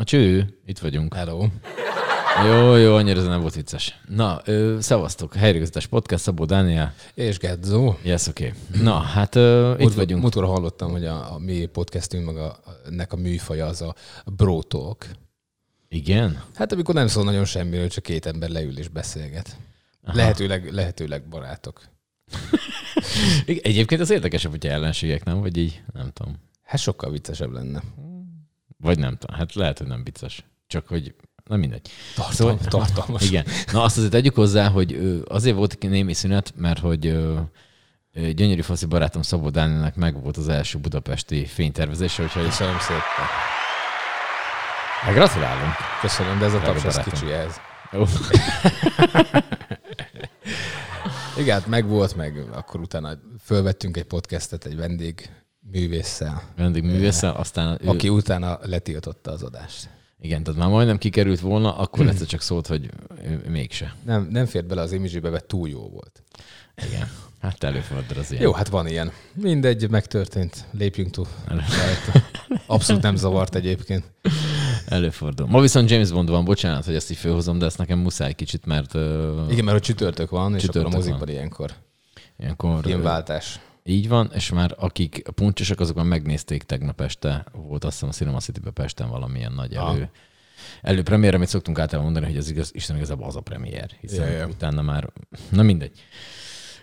A cső, itt vagyunk. Hello. Jó, jó, annyira ez nem volt vicces. Na, ö, szevasztok, helyreigazítás podcast, Szabó Dániel. És Gedzó. Yes, oké. Okay. Na, hát ö, itt vagyunk. Múltkor hallottam, hogy a, a mi podcastünk, meg a, ennek a műfaja az a bro talk. Igen? Hát amikor nem szól nagyon semmiről, csak két ember leül és beszélget. Aha. Lehetőleg, lehetőleg barátok. Egyébként az érdekesebb, hogyha ellenségek, nem? Vagy így, nem tudom. Hát sokkal viccesebb lenne. Vagy nem tudom. Hát lehet, hogy nem vicces. Csak hogy Na mindegy. Tartalm, szóval, tartalmas. Igen. Na azt azért tegyük hozzá, hogy azért volt egy némi szünet, mert hogy gyönyörű faszi barátom Szabó Dánielnek meg volt az első budapesti fénytervezése, úgyhogy Köszönöm szépen. meg gratulálunk. Köszönöm, de ez a taps ez kicsi ez. Igen, hát meg volt, meg akkor utána fölvettünk egy podcastet egy vendég művésszel, Vendég művésszel, aztán ő, aki utána letiltotta az adást. igen, tehát már majdnem kikerült volna, akkor egyszer csak szólt, hogy mégse. Nem, nem fért bele az image mert túl jó volt. Igen. Hát előfordul az ilyen. Jó, hát van ilyen. Mindegy, megtörtént. Lépjünk túl. Abszolút nem zavart egyébként. Előfordul. Ma viszont James Bond van, bocsánat, hogy ezt így fölhozom, de ezt nekem muszáj kicsit, mert uh, Igen, mert hogy csütörtök van, és Csütörtök akkor a mozikban van. ilyenkor ilyenkor filmváltás. Így van, és már akik puncsosak, azok már megnézték tegnap este, volt azt hiszem a Cinema city Pesten valamilyen nagy Ah. elő. Előpremiér, amit szoktunk általában mondani, hogy az igaz, Isten igazából az a premier, hiszen Ja, ja. utána már, na mindegy.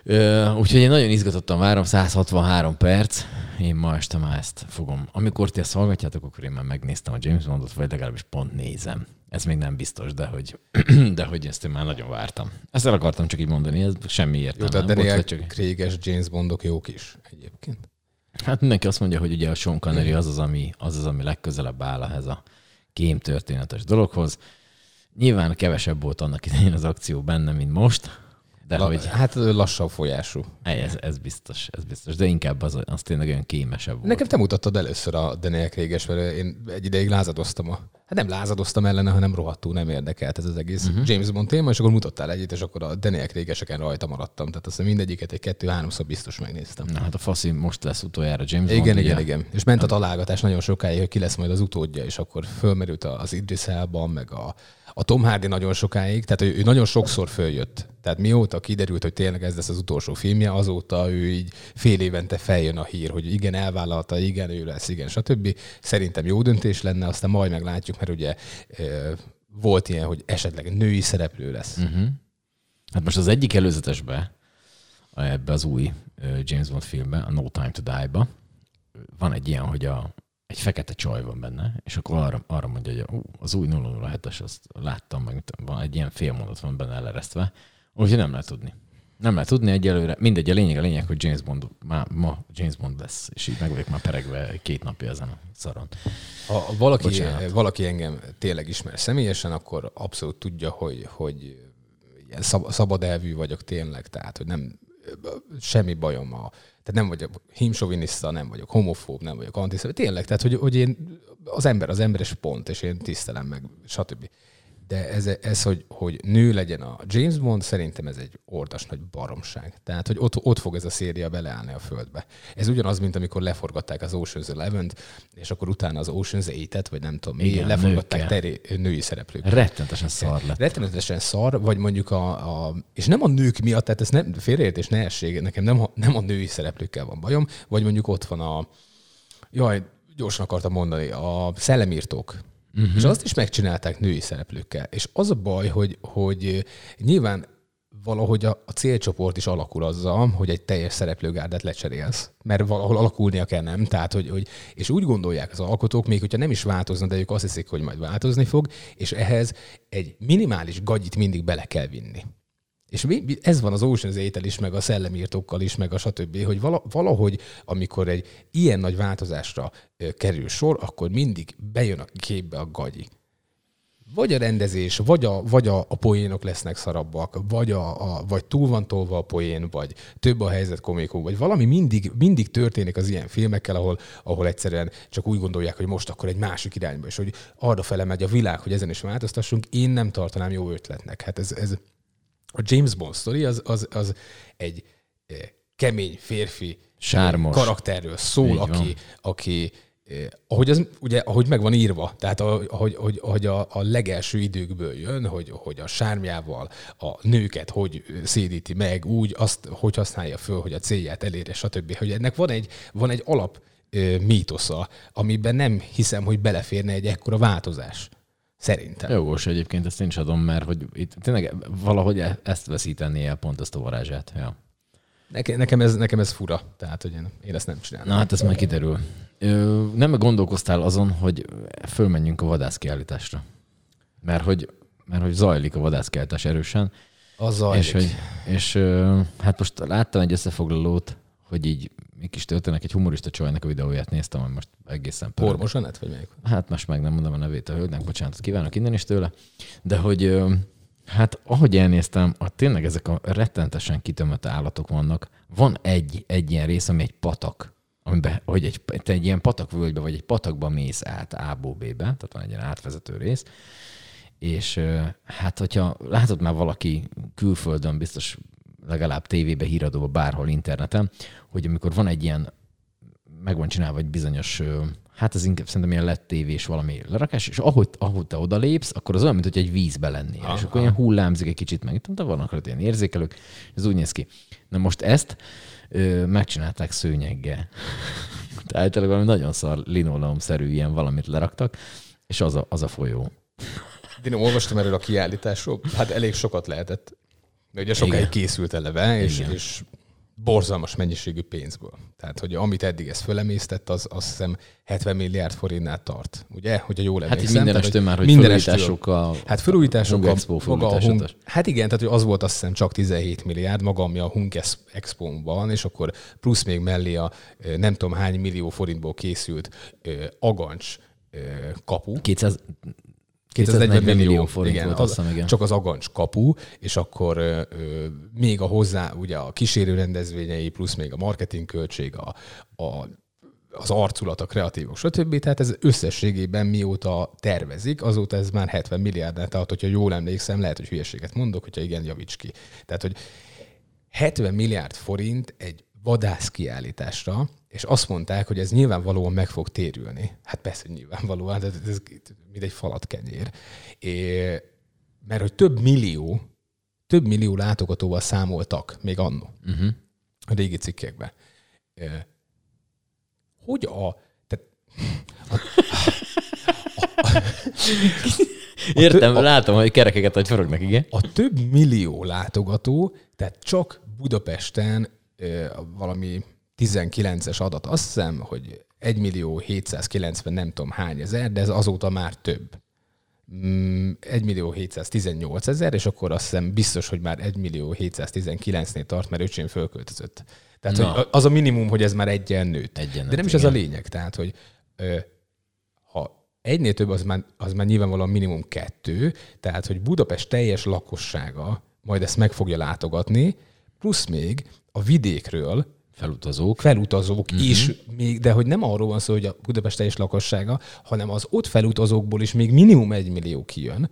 Ö, úgyhogy én nagyon izgatottan várom, 163 perc, én ma este már ezt fogom. Amikor ti ezt hallgatjátok, akkor én már megnéztem a James Bondot, vagy legalábbis pont nézem. Ez még nem biztos, de hogy, de hogy ezt én már nagyon vártam. Ezt el akartam csak így mondani, ez semmi Jó, értelme. tehát nem volt, Daniel vagy csak... Craig-es James Bondok jók is egyébként. Hát mindenki azt mondja, hogy ugye a Sean Connery az az, ami, az, az, ami legközelebb áll ehhez a kém történetes dologhoz. Nyilván kevesebb volt annak idején az akció benne, mint most, de La, hogy Hát lassabb folyású. ez, ez, biztos, ez biztos, de inkább az, az tényleg olyan kémesebb volt. Nekem te mutattad először a Daniel Craig-es, mert én egy ideig lázadoztam a... Hát nem lázadoztam ellene, hanem rohadtul nem érdekelt ez az egész uh-huh. James Bond téma, és akkor mutattál egyet, és akkor a Daniel Craig-eseken rajta maradtam. Tehát azt mindegyiket egy kettő-háromszor biztos megnéztem. Na hát a faszi most lesz utoljára James Bond. Igen, ugye? igen, igen. És ment a találgatás nagyon sokáig, hogy ki lesz majd az utódja, és akkor fölmerült az Idris Elba, meg a, a Tom Hardy nagyon sokáig, tehát ő, nagyon sokszor följött. Tehát mióta kiderült, hogy tényleg ez lesz az utolsó filmje, azóta ő így fél évente feljön a hír, hogy igen, elvállalta, igen, ő lesz, igen, stb. Szerintem jó döntés lenne, aztán majd meglátjuk, mert ugye volt ilyen, hogy esetleg női szereplő lesz. Uh-huh. Hát most az egyik előzetesbe, ebbe az új James Bond filmbe, a No Time to Die-ba, van egy ilyen, hogy a, egy fekete csaj van benne, és akkor arra, arra mondja, hogy az új 007-es, azt láttam, meg van egy ilyen félmondat van benne eleresztve, úgyhogy nem lehet tudni. Nem lehet tudni egyelőre. Mindegy, a lényeg a lényeg, hogy James Bond, má, ma James Bond lesz, és így meg vagyok már peregve két napja ezen a szaron. Ha valaki, Bocsánat. valaki engem tényleg ismer személyesen, akkor abszolút tudja, hogy, hogy ilyen szab, szabad elvű vagyok tényleg, tehát hogy nem semmi bajom a, tehát nem vagyok hímsoviniszta, nem vagyok homofób, nem vagyok antiszemit, tényleg, tehát hogy, hogy én az ember az emberes pont, és én tisztelem meg, stb. De ez, ez hogy, hogy nő legyen a James Bond, szerintem ez egy ordas nagy baromság. Tehát, hogy ott, ott fog ez a széria beleállni a földbe. Ez ugyanaz, mint amikor leforgatták az Ocean's Eleven-t, és akkor utána az Ocean's 8-et, vagy nem tudom, mi, Igen, leforgatták teri, női szereplők. Rettenetesen szar lett. Rettenetesen szar, vagy mondjuk a, a, és nem a nők miatt, tehát ez nem félreértés, ne essék, nekem nem, nem a női szereplőkkel van bajom, vagy mondjuk ott van a, jaj, gyorsan akartam mondani, a szellemírtók. Uh-huh. És azt is megcsinálták női szereplőkkel. És az a baj, hogy, hogy nyilván valahogy a, a célcsoport is alakul azzal, hogy egy teljes szereplőgárdát lecserélsz. Mert valahol alakulnia kell, nem? Tehát, hogy, hogy, és úgy gondolják az alkotók, még hogyha nem is változna, de ők azt hiszik, hogy majd változni fog, és ehhez egy minimális gagyit mindig bele kell vinni. És mi, ez van az Ocean's 8 is, meg a szellemírtókkal is, meg a stb., hogy vala, valahogy, amikor egy ilyen nagy változásra kerül sor, akkor mindig bejön a képbe a gagyi. Vagy a rendezés, vagy a, vagy a, a poénok lesznek szarabbak, vagy, a, a, vagy túl van tolva a poén, vagy több a helyzet komikó, vagy valami mindig, mindig történik az ilyen filmekkel, ahol, ahol egyszerűen csak úgy gondolják, hogy most akkor egy másik irányba, és hogy arra fele megy a világ, hogy ezen is változtassunk, én nem tartanám jó ötletnek. Hát ez, ez a James Bond sztori az, az, az egy eh, kemény férfi Sármos. karakterről szól, Így aki, van. aki ahogy, az, ugye, ahogy meg van írva, tehát ahogy, ahogy, ahogy a, a legelső időkből jön, hogy, hogy a sármjával a nőket hogy szédíti meg, úgy azt, hogy használja föl, hogy a célját elérje, stb. Hogy ennek van egy, van egy alap mítosza, amiben nem hiszem, hogy beleférne egy ekkora változás. Szerintem. Jogos egyébként, ezt én is adom, mert hogy itt tényleg valahogy e- ezt veszíteni el pont ezt a varázsát. Ja. Nekem, nekem, ez, nekem ez fura, tehát hogy én, én ezt nem csinálom. Na hát ez majd kiderül. Ö, nem gondolkoztál azon, hogy fölmenjünk a vadászkiállításra? Mert hogy, mert hogy zajlik a vadászkiállítás erősen. Az zajlik. És, hogy, és hát most láttam egy összefoglalót, hogy így mi kis történek, egy humorista csajnak a videóját néztem, hogy most egészen pörög. Pormos Anett, vagy melyik? Hát most meg nem mondom a nevét a hölgynek, bocsánatot kívánok innen is tőle. De hogy hát ahogy elnéztem, a, tényleg ezek a rettentesen kitömött állatok vannak. Van egy, egy ilyen rész, ami egy patak, amiben, hogy egy, te egy ilyen patakvölgybe, vagy egy patakba mész át A-ból B-be, tehát van egy ilyen átvezető rész, és hát, hogyha látod már valaki külföldön, biztos legalább tévébe, híradóba, bárhol interneten, hogy amikor van egy ilyen, meg van csinálva egy bizonyos, hát ez inkább szerintem ilyen lett tévés valami lerakás, és ahogy, ahogy te odalépsz, akkor az olyan, mint hogy egy vízbe lennél. Aha. És akkor ilyen hullámzik egy kicsit meg. De vannak rajta ilyen érzékelők, ez úgy néz ki. Na most ezt ö, megcsinálták szőnyeggel. Tehát valami nagyon szar linoleum-szerű ilyen valamit leraktak, és az a, az a folyó. Én olvastam erről a kiállításról, hát elég sokat lehetett. De ugye sokáig Igen. készült eleve, és, és borzalmas mennyiségű pénzből. Tehát, hogy amit eddig ez fölemésztett, az azt hiszem 70 milliárd forintnál tart. Ugye? Hogyha jól emlékszem. Hát minden estől már, hogy minden a Hát felújítások a, Expo maga a Hung, Hát igen, tehát hogy az volt azt hiszem csak 17 milliárd, maga ami a Hung expo van, és akkor plusz még mellé a nem tudom hány millió forintból készült agancs kapu. 200, 240 millió, millió forint igen, volt, az, igen. Csak az agancs kapu, és akkor ö, még a hozzá, ugye a kísérő rendezvényei, plusz még a marketing költség, a, a az arculat, a kreatívok, stb. Tehát ez összességében mióta tervezik, azóta ez már 70 milliárdnál, tehát hogyha jól emlékszem, lehet, hogy hülyeséget mondok, hogyha igen, javíts ki. Tehát, hogy 70 milliárd forint egy vadászkiállításra, és azt mondták, hogy ez nyilvánvalóan meg fog térülni. Hát persze, hogy nyilvánvalóan, de ez, ez mint egy falat kenyér. É, mert hogy több millió, több millió látogatóval számoltak még annó uh-huh. a régi cikkekben. É, hogy a... Tehát, a, a, a, Értem, a, látom, hogy kerekeket vagy forognak, igen. A több millió látogató, tehát csak Budapesten valami 19-es adat, azt hiszem, hogy 1 millió 790 nem tudom hány ezer, de ez azóta már több. 1 mm, millió 718 ezer, és akkor azt hiszem biztos, hogy már 1 millió 719-nél tart, mert öcsém fölköltözött. Tehát hogy az a minimum, hogy ez már egyen nőtt. Egyen De nem is igen. ez a lényeg. Tehát, hogy ha egynél több, az már, az már nyilvánvalóan minimum kettő, tehát, hogy Budapest teljes lakossága majd ezt meg fogja látogatni, plusz még a vidékről Felutazók. Felutazók uh-huh. is, még, de hogy nem arról van szó, hogy a Budapest teljes lakossága, hanem az ott felutazókból is még minimum egy millió kijön,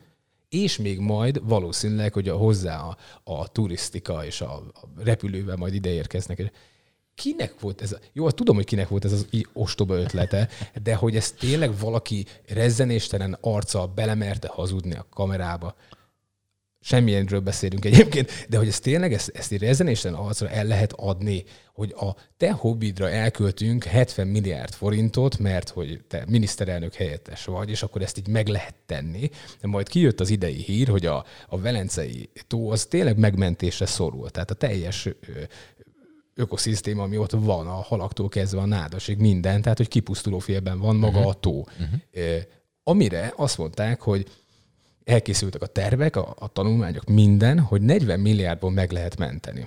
és még majd valószínűleg, hogy a, hozzá a, a turisztika és a, a repülővel majd ide érkeznek. Kinek volt ez? Jó, tudom, hogy kinek volt ez az ostoba ötlete, de hogy ez tényleg valaki rezzenéstelen arca belemerte hazudni a kamerába, semmilyenről beszélünk egyébként, de hogy ez tényleg ezt, ezt egy rezenésen arcra el lehet adni, hogy a te hobbidra elköltünk 70 milliárd forintot, mert hogy te miniszterelnök helyettes vagy, és akkor ezt így meg lehet tenni. De majd kijött az idei hír, hogy a, a Velencei tó az tényleg megmentésre szorul. Tehát a teljes ökoszisztéma, ami ott van, a halaktól kezdve a nádasig, minden, tehát hogy kipusztuló félben van maga uh-huh. a tó. Uh-huh. Amire azt mondták, hogy elkészültek a tervek, a, a tanulmányok, minden, hogy 40 milliárdból meg lehet menteni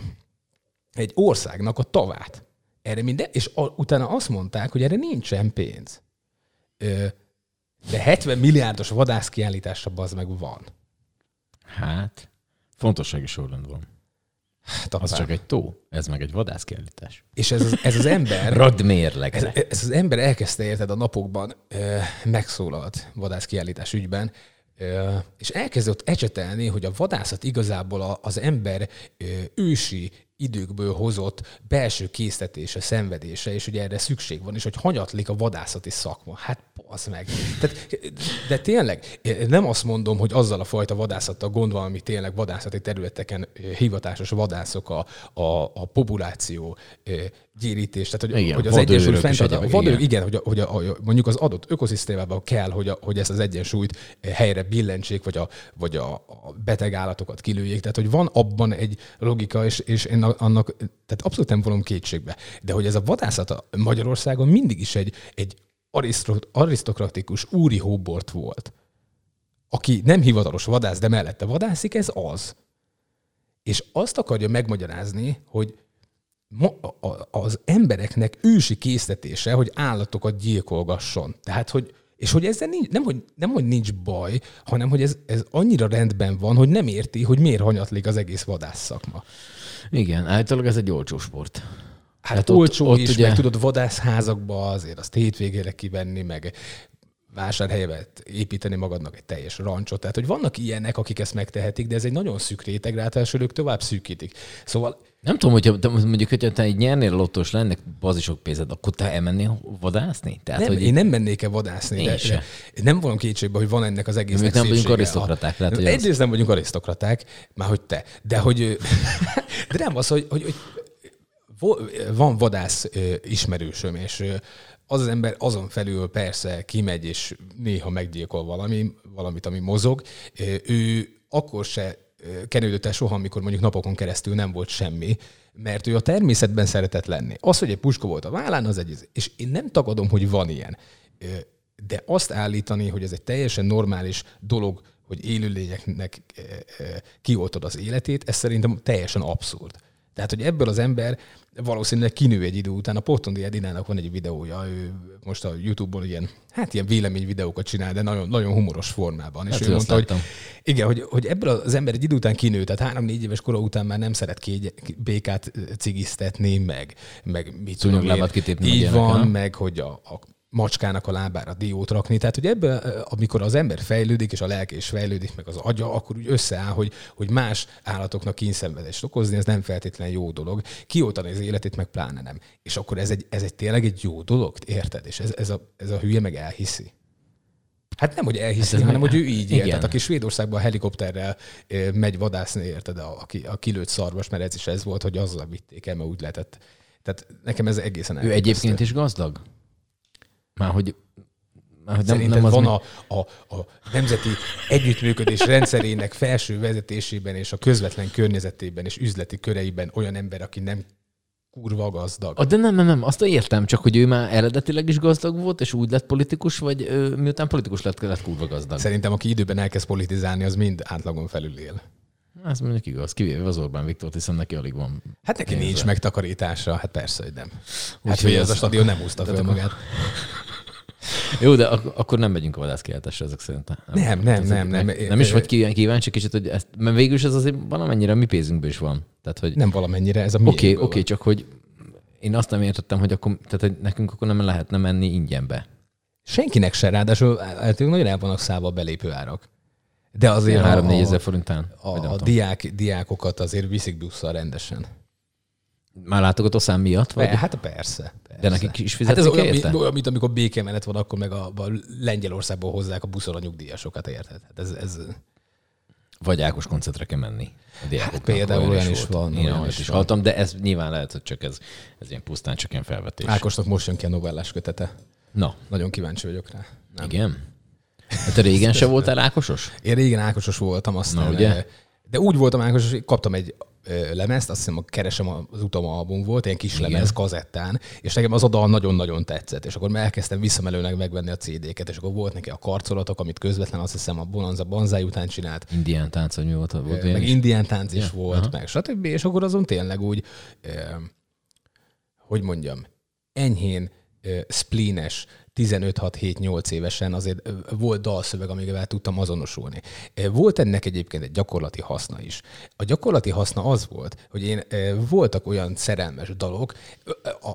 egy országnak a tavát. Erre minden, és a, utána azt mondták, hogy erre nincsen pénz. Ö, de 70 milliárdos vadászkiállításra az meg van. Hát, fontossági sorrend van. Hát, az csak egy tó, ez meg egy vadászkiállítás. És ez az, ez az ember... Ragd mérlegre. Ez, ez az ember elkezdte, érted, a napokban ö, megszólalt vadászkiállítás ügyben, és elkezdett ecsetelni, hogy a vadászat igazából az ember ősi időkből hozott belső késztetése, szenvedése, és ugye erre szükség van, és hogy hanyatlik a vadászati szakma. Hát az meg. Tehát, de tényleg, nem azt mondom, hogy azzal a fajta vadászattal gond van, ami tényleg vadászati területeken hivatásos vadászok a, a, a populáció gyérítés, tehát hogy, igen, hogy az egyensúly fent, a vadőr, igen, igen hogy, a, hogy a, a, mondjuk az adott ökoszisztémában kell, hogy, a, hogy ezt az egyensúlyt helyre billentsék, vagy a, vagy a, a beteg állatokat kilőjék. Tehát, hogy van abban egy logika, és, és én annak, tehát abszolút nem vonom kétségbe. De hogy ez a vadászat Magyarországon mindig is egy, egy arisztokratikus úri hóbort volt, aki nem hivatalos vadász, de mellette vadászik, ez az. És azt akarja megmagyarázni, hogy az embereknek ősi késztetése, hogy állatokat gyilkolgasson. Tehát, hogy és hogy ezzel nincs, nem, hogy, nem, hogy nincs baj, hanem hogy ez, ez annyira rendben van, hogy nem érti, hogy miért hanyatlik az egész vadászszakma. Igen, általában ez egy olcsó sport. Hát, hát olcsó ott, is, ott ugye... meg tudod vadászházakba azért azt hétvégére kivenni, meg vásárhelybe építeni magadnak egy teljes rancsot. Tehát, hogy vannak ilyenek, akik ezt megtehetik, de ez egy nagyon szűk réteg, ráadásul ők tovább szűkítik. Szóval nem tudom, hogyha te mondjuk, hogyha te egy nyernél lottós lennek bazisok pénzed, akkor te elmennél vadászni? Tehát, nem, hogy én nem mennék el vadászni, de, de, nem vonom kétségbe, hogy van ennek az egésznek nem vagyunk arisztokraták. Lehet, hogy Egyrészt az... nem vagyunk arisztokraták, már hogy te. De hogy, de nem az, hogy, hogy, hogy van vadász ismerősöm, és az az ember azon felül persze kimegy, és néha meggyilkol valami, valamit, ami mozog. Ő akkor se kenődött el soha, amikor mondjuk napokon keresztül nem volt semmi, mert ő a természetben szeretett lenni. Az, hogy egy puska volt a vállán, az egy... És én nem tagadom, hogy van ilyen. De azt állítani, hogy ez egy teljesen normális dolog, hogy élőlényeknek kioltod az életét, ez szerintem teljesen abszurd. Tehát, hogy ebből az ember valószínűleg kinő egy idő után. A Portondi Edinának van egy videója, ő most a YouTube-on ilyen, hát ilyen véleményvideókat csinál, de nagyon, nagyon humoros formában. Hát és ő mondta, hogy, igen, hogy, hogy ebből az ember egy idő után kinő, tehát három-négy éves kora után már nem szeret ki békát cigiztetni, meg, meg mit tudom én. Így van, meg hogy a, a macskának a lábára diót rakni. Tehát, hogy ebből, amikor az ember fejlődik, és a lelke is fejlődik, meg az agya, akkor úgy összeáll, hogy, hogy más állatoknak kínszenvedést okozni, ez nem feltétlenül jó dolog. Kioltani az életét, meg pláne nem. És akkor ez egy, ez egy tényleg egy jó dolog, érted? És ez, ez, a, ez a hülye meg elhiszi. Hát nem, hogy elhiszi, hát hanem, hogy ő így élt. Tehát aki Svédországban a helikopterrel megy vadászni, érted, a, a kilőtt szarvas, mert ez is ez volt, hogy azzal vitték el, mert úgy lehetett. Tehát nekem ez egészen Ő egyébként is gazdag? Már hogy már, nem, nem az van a, a, a nemzeti együttműködés rendszerének felső vezetésében és a közvetlen környezetében és üzleti köreiben olyan ember, aki nem kurva gazdag. De nem, nem, nem, azt értem, csak hogy ő már eredetileg is gazdag volt, és úgy lett politikus, vagy ő, miután politikus lett, lett kurva gazdag. Szerintem, aki időben elkezd politizálni, az mind átlagon felül él. Ez mondjuk igaz, kivéve az Orbán Viktor, hiszen neki alig van. Hát neki pénze. nincs megtakarítása, hát persze, hogy nem. Hát, hogy az a stadion nem úszta fel magát. Jó, de ak- akkor nem megyünk a vadászkiáltásra ezek szerint. Nem, nem, nem. Nem, nem, nem, nem is vagy kíváncsi kicsit, hogy ezt, mert végül is ez azért valamennyire mi pénzünkből is van. Tehát, hogy... Nem valamennyire, ez a Oké, okay, oké, okay, csak hogy én azt nem értettem, hogy, akkor, tehát, hogy nekünk akkor nem lehetne menni ingyenbe. Senkinek se, ráadásul hát nagyon el vannak szállva a belépő árak. De azért 3-4 ezer forintán. A, a diák, diákokat azért viszik busszal rendesen. Már látogató szám miatt? Vagy? Hát persze, persze. De nekik is fizetik hát ez olyan, érte? olyan, mint amikor békemenet van, akkor meg a, a Lengyelországból hozzák a buszon a nyugdíjasokat, érted? Hát ez, ez... Vagy Ákos koncertre kell menni. Hát például olyan, is, van. Én olyan is, is hallottam, de ez nyilván lehet, hogy csak ez, ez ilyen pusztán csak ilyen felvetés. Ákosnak most jön ki a novellás kötete. Na. Nagyon kíváncsi vagyok rá. Nem. Igen? Hát te régen se voltál Ákosos? Én régen Ákosos voltam, aztán... Na, ugye? De úgy voltam Ákosos, hogy kaptam egy lemezt, azt hiszem a Keresem az utam album volt, ilyen kis Igen. lemez kazettán, és nekem az a dal nagyon-nagyon tetszett, és akkor elkezdtem visszamelőnek megvenni a CD-ket, és akkor volt neki a karcolatok, amit közvetlen azt hiszem a Bonanza Banzai után csinált. Indián tánc, hogy mi volt? volt meg is? indián tánc is ja. volt, Aha. meg stb. És akkor azon tényleg úgy, eh, hogy mondjam, enyhén eh, spleenes 15-6-7-8 évesen azért volt dalszöveg, amivel tudtam azonosulni. Volt ennek egyébként egy gyakorlati haszna is. A gyakorlati haszna az volt, hogy én voltak olyan szerelmes dalok,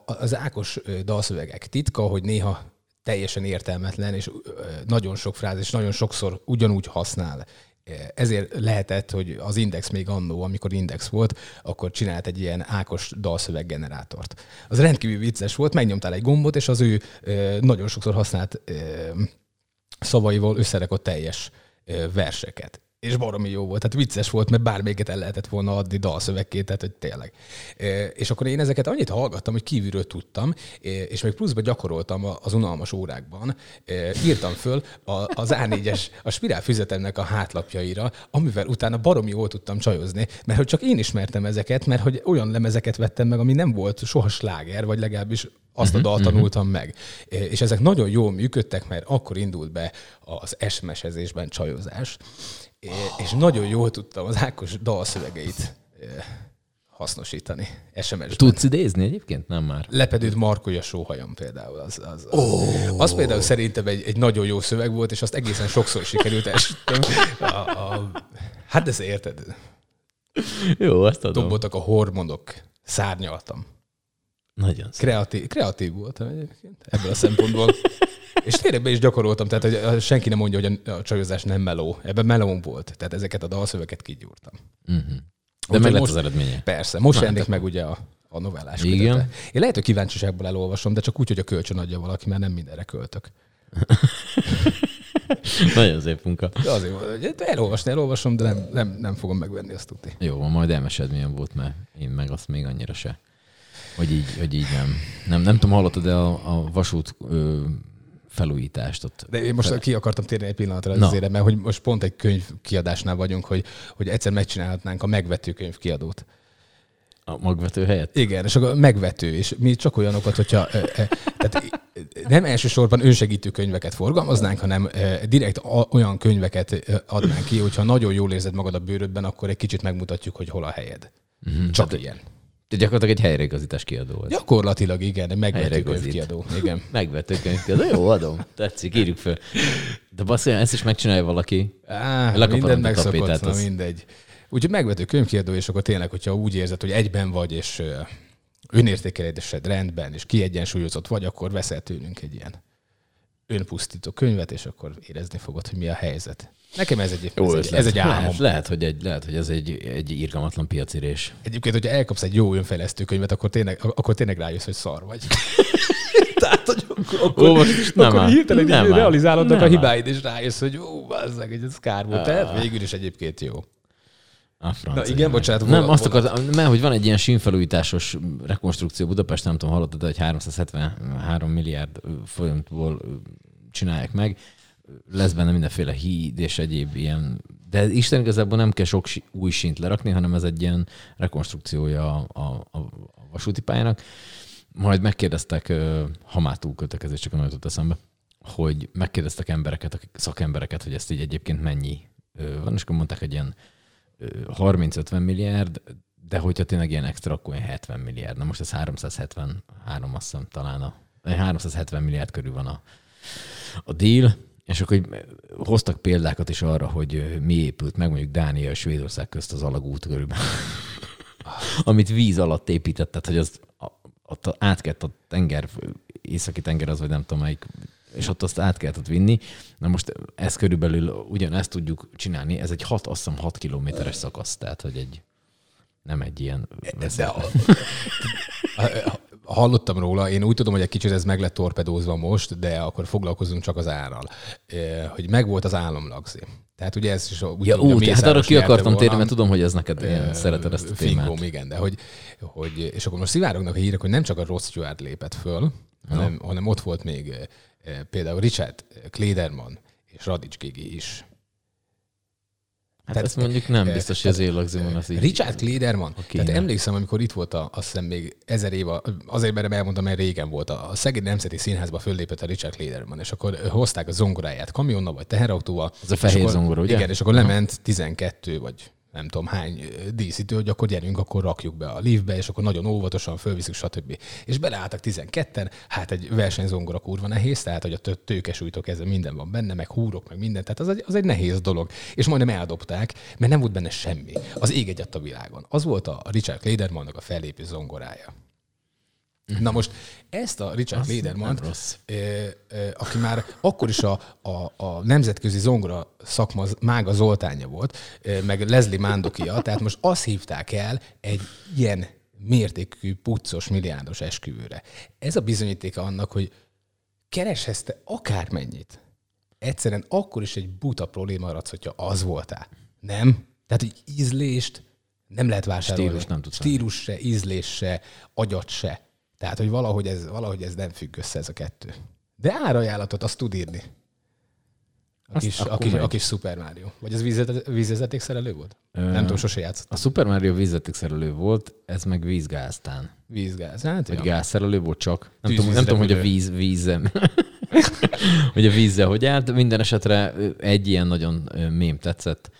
az Ákos dalszövegek titka, hogy néha teljesen értelmetlen, és nagyon sok frázis, nagyon sokszor ugyanúgy használ ezért lehetett, hogy az Index még annó, amikor Index volt, akkor csinált egy ilyen Ákos dalszöveggenerátort. Az rendkívül vicces volt, megnyomtál egy gombot, és az ő nagyon sokszor használt szavaival összerakott teljes verseket és baromi jó volt. Tehát vicces volt, mert bármelyiket el lehetett volna adni dalszövegként, tehát hogy tényleg. És akkor én ezeket annyit hallgattam, hogy kívülről tudtam, és még pluszban gyakoroltam az unalmas órákban. Írtam föl az A4-es, a spirál füzetemnek a hátlapjaira, amivel utána baromi jól tudtam csajozni, mert hogy csak én ismertem ezeket, mert hogy olyan lemezeket vettem meg, ami nem volt soha sláger, vagy legalábbis azt a mhm, dalt mhm. tanultam meg. És ezek nagyon jól működtek, mert akkor indult be az SMS-ezésben csajozás és nagyon jól tudtam az Ákos dalszövegeit hasznosítani SMS-ben. Tudsz idézni egyébként? Nem már. Lepedőt markolja sóhajam például. Az, az, az, oh. az például szerintem egy, egy nagyon jó szöveg volt, és azt egészen sokszor sikerült esítem. A, a, hát ez érted. Jó, azt adom. Dobottak a hormonok, szárnyaltam. Nagyon szép. Kreatív, kreatív voltam egyébként ebből a szempontból. És tényleg be is gyakoroltam, tehát hogy senki nem mondja, hogy a csajozás nem meló. Ebben meló volt. Tehát ezeket a dalszöveket kigyúrtam. Uh-huh. De meg lett az eredménye. Persze. Most jelenik meg ugye a, a novellás Igen. Kötete. Én lehet, hogy kíváncsiságból elolvasom, de csak úgy, hogy a kölcsön adja valaki, mert nem mindenre költök. Nagyon szép munka. De azért, elolvasni elolvasom, de nem, nem, nem fogom megvenni azt tudni. Jó, majd elmesed milyen volt, mert én meg azt még annyira se. Hogy így, hogy így nem. Nem, nem tudom, hallottad, de a, a vasút ö, felújítást ott. De én most fel... ki akartam térni egy pillanatra azért, mert hogy most pont egy könyv kiadásnál vagyunk, hogy, hogy egyszer megcsinálhatnánk a megvető könyv kiadót. A magvető helyett? Igen, és akkor megvető, és mi csak olyanokat, hogyha tehát nem elsősorban önsegítő könyveket forgalmaznánk, hanem direkt olyan könyveket adnánk ki, hogyha nagyon jól érzed magad a bőrödben, akkor egy kicsit megmutatjuk, hogy hol a helyed. Mm-hmm. Csak tehát, ilyen. Te gyakorlatilag egy helyreigazítás kiadó vagy. Gyakorlatilag igen, megvető könyvkiadó. Igen. megvető könyvkiadó. Jó, adom. Tetszik, írjuk föl. De basz, ezt is megcsinálja valaki. Á, mindent megszokott, na, mindegy. Úgyhogy megvető könyvkiadó, és akkor tényleg, hogyha úgy érzed, hogy egyben vagy, és önértékelésed rendben, és kiegyensúlyozott vagy, akkor veszel tőlünk egy ilyen önpusztító könyvet, és akkor érezni fogod, hogy mi a helyzet. Nekem ez egy, jó ez, egy, ez egy álmom. Lehet, lehet, hogy, egy, lehet, hogy ez egy, egy irgalmatlan piacirés. Egyébként, hogyha elkapsz egy jó önfejlesztő könyvet, akkor tényleg, akkor tényleg rájössz, hogy szar vagy. Tehát, hogy akkor, akkor, ó, nem akkor hirtelen nem így realizálod a hibáid, és rájössz, hogy ó, bazzeg, ez kár volt. Tehát végül is egyébként jó. A francia. Na igen, bocsánat. Nem, azt akartam, mert hogy van egy ilyen sínfelújításos rekonstrukció Budapest, nem tudom, hallottad, egy 373 milliárd folyamból csinálják meg lesz benne mindenféle híd és egyéb ilyen, de Isten igazából nem kell sok új sínt lerakni, hanem ez egy ilyen rekonstrukciója a, a, a vasúti pályának. Majd megkérdeztek, ha már túl kötekezés, csak nem jutott eszembe, hogy megkérdeztek embereket, szakembereket, hogy ezt így egyébként mennyi van, és akkor mondták, hogy ilyen 30-50 milliárd, de hogyha tényleg ilyen extra, akkor 70 milliárd. Na most ez 373, azt hiszem talán a 370 milliárd körül van a, a deal, és akkor hoztak példákat is arra, hogy mi épült meg mondjuk Dánia és Svédország közt az alagút körülbelül. Amit víz alatt építetted, hogy az ott át kellett a tenger, északi tenger az, vagy nem tudom melyik, és ott azt át kellett vinni. Na most ezt körülbelül ugyanezt tudjuk csinálni, ez egy 6, azt hiszem 6 kilométeres szakasz, tehát hogy egy nem egy ilyen... A, hallottam róla, én úgy tudom, hogy egy kicsit ez meg lett torpedózva most, de akkor foglalkozunk csak az árral. Hogy megvolt az álomlagzi. Tehát ugye ez is úgy ja, úgy, hát arra ki akartam térni, mert tudom, hogy ez neked ilyen szereted ezt a témát. Igen, de hogy, hogy, és akkor most szivárognak a hírek, hogy nem csak a Ross Stewart lépett föl, hanem, hanem ott volt még például Richard Klederman és Radics Gigi is. Hát tehát, ezt mondjuk nem biztos, hogy az élagzóban az így. Richard Klederman. Tehát emlékszem, amikor itt volt, a, azt hiszem még ezer éve, azért mert elmondtam, mert régen volt, a Szeged Nemzeti Színházba föllépett a Richard Klederman, és akkor hozták a zongoráját kamionnal vagy teherautóval. Az a fehér zongora, ugye? Igen, és akkor lement 12 vagy nem tudom hány díszítő, hogy akkor gyerünk, akkor rakjuk be a liftbe, és akkor nagyon óvatosan fölviszük, stb. És beleálltak 12-en, hát egy versenyzongora kurva nehéz, tehát hogy a tőkesújtok ez minden van benne, meg húrok, meg minden, tehát az egy, az egy nehéz dolog. És majdnem eldobták, mert nem volt benne semmi. Az ég egyet a világon. Az volt a Richard Kledermannak a fellépő zongorája. Na most ezt a Richard ö, aki már akkor is a, a, a nemzetközi zongora szakma Mága Zoltánja volt, meg Leslie Mándokia, tehát most azt hívták el egy ilyen mértékű, puccos, milliárdos esküvőre. Ez a bizonyítéka annak, hogy kereshetsz te akármennyit. Egyszerűen akkor is egy buta probléma maradsz, hogyha az voltál. Nem? Tehát, hogy ízlést nem lehet vásárolni. Stílust nem tudsz Stílus se, ízlés se, agyat se. Tehát, hogy valahogy ez, valahogy ez nem függ össze ez a kettő. De árajánlatot azt tud írni. A kis, a kis, a kis Super Mario. Vagy vízvezet- vízvezetékszerelő volt? Ö, nem tudom, sose játszott. A Super Mario vízzetékszerelő volt, ez meg vízgáztán. Vízgáz. Hát, Vagy ja. gázszerelő volt csak. Nem Tűz- tudom, nem tudom, hogy a víz, vízem. hogy a vízzel hogy állt. Minden esetre egy ilyen nagyon mém tetszett,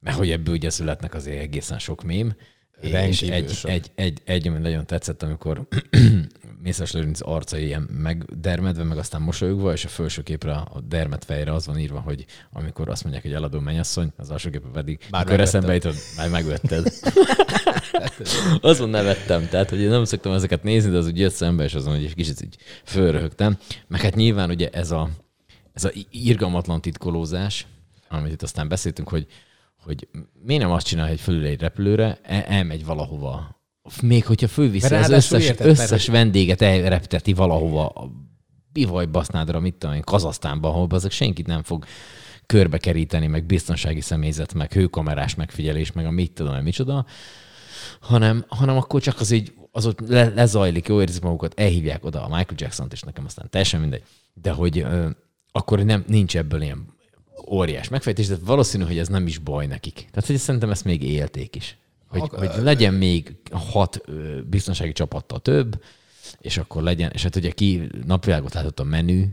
mert hogy ebből ugye születnek azért egészen sok mém. És egy, egy, egy, egy, ami nagyon tetszett, amikor Mészes Lőrinc arca ilyen megdermedve, meg aztán mosolyogva, és a felső képre, a dermed fejre az van írva, hogy amikor azt mondják, hogy eladó mennyasszony, az alsó képre pedig, Már akkor eszembe jutott, már megvetted. azon nevettem, tehát hogy én nem szoktam ezeket nézni, de az úgy jött szembe, és azon hogy egy kicsit így fölröhögtem. Meg hát nyilván ugye ez a, ez a irgalmatlan titkolózás, amit itt aztán beszéltünk, hogy, hogy miért nem azt csinálja, hogy fölül egy repülőre, el- elmegy valahova. Még hogyha fölviszi az összes, összes vendéget elrepteti valahova, a bivaj basznádra, mit tudom én, Kazasztánba, ahol azok senkit nem fog körbe keríteni, meg biztonsági személyzet, meg hőkamerás megfigyelés, meg a mit tudom én, micsoda, hanem, hanem akkor csak az így, az ott le, lezajlik, jó érzik magukat, elhívják oda a Michael Jackson-t, és nekem aztán teljesen mindegy. De hogy ö, akkor nem, nincs ebből ilyen óriás megfejtés, de valószínű, hogy ez nem is baj nekik. Tehát hogy szerintem ezt még élték is. Hogy, Ak- hogy legyen még hat biztonsági csapattal több, és akkor legyen, és hát ugye ki napvilágot látott a menü,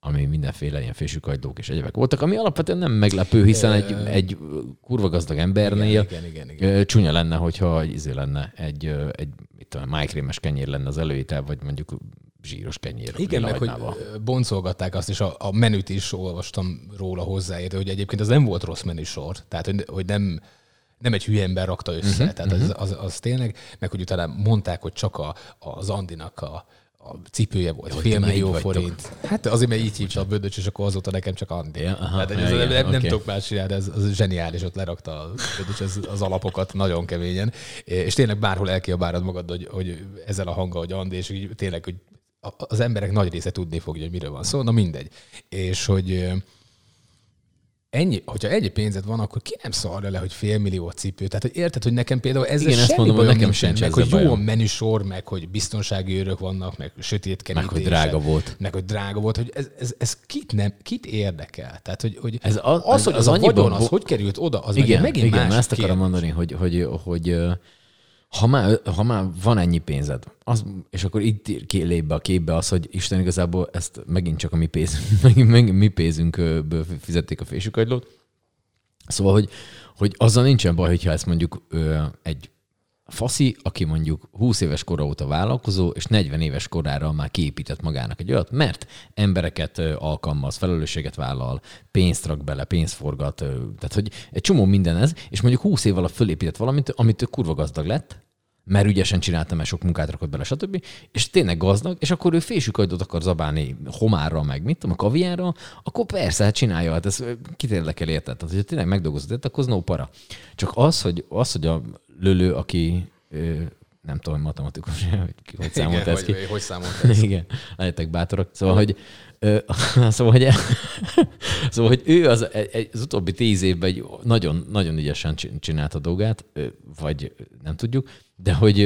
ami mindenféle ilyen fésükagylók és egyebek voltak, ami alapvetően nem meglepő, hiszen egy, egy kurva gazdag embernél Igen, igen, igen, igen. Csúnya lenne, hogyha izé lenne, egy, egy mit tudom, májkrémes kenyér lenne az előétel, vagy mondjuk zsíros kenyér. Igen, meg hogy boncolgatták azt, és a, a menüt is olvastam róla hozzáértő, hogy egyébként az nem volt rossz menüsor. Tehát, hogy, hogy nem, nem egy hülye ember rakta össze. Uh-huh, Tehát az, az, az, tényleg, meg hogy utána mondták, hogy csak a, az Andinak a, a cipője volt, fél millió forint. Hát azért, mert így hívta a bödöcs, és akkor azóta nekem csak Andi. Ja, aha, Tehát, ez, igen, nem, nem oké. tudok más csinálni, ez, az zseniális, ott lerakta a bödöcs az, az alapokat nagyon keményen. És tényleg bárhol elkiabálod magad, hogy, hogy ezzel a hanggal, hogy Andi, és így tényleg, hogy az emberek nagy része tudni fogja, hogy miről van szó, na mindegy. És hogy ennyi, hogyha ennyi pénzed van, akkor ki nem szarja le, hogy fél millió cipő. Tehát, hogy érted, hogy nekem például ezzel Igen, ezt mondom, hogy nekem sincs meg hogy jó a menüsor, meg hogy biztonsági őrök vannak, meg sötét Meg hogy drága volt. Meg hogy drága volt, hogy ez, ez, ez kit, nem, kit érdekel? Tehát, hogy, hogy Ez az- az, hogy az az, a annyiban vagyon, az hogy került oda, az igen, meg megint igen, más ezt akarom kérdés. mondani, hogy, hogy, hogy ö, ha már, ha már van ennyi pénzed, az, és akkor itt lép be a képbe az, hogy Isten igazából ezt megint csak a mi, pénz, megint, megint mi pénzünkből fizették a fésükagylót. Szóval, hogy, hogy azzal nincsen baj, hogyha ezt mondjuk egy faszi, aki mondjuk 20 éves kora óta vállalkozó, és 40 éves korára már kiépített magának egy olyat, mert embereket alkalmaz, felelősséget vállal, pénzt rak bele, pénzt forgat, tehát hogy egy csomó minden ez, és mondjuk 20 év alatt fölépített valamit, amit kurva gazdag lett, mert ügyesen csinálta, mert sok munkát rakott bele, stb. És tényleg gazdag, és akkor ő fésükagydot akar zabálni homárra, meg mit tudom, a kaviárra, akkor persze, hát csinálja, hát ez kit érdekel, érted? Tehát, hogyha tényleg megdolgozott, akkor az no para. Csak az, hogy, az, hogy a lölő, aki nem tudom, matematikus, hogy hogy számolt Igen, ez ki. hogy, hogy számolt ez? Igen, legyetek bátorak. Szóval, hogy, ö, szóval, hogy, szóval, hogy ő az, egy- az utóbbi tíz évben nagyon, nagyon ügyesen csin- csinálta a dolgát, vagy nem tudjuk, de hogy,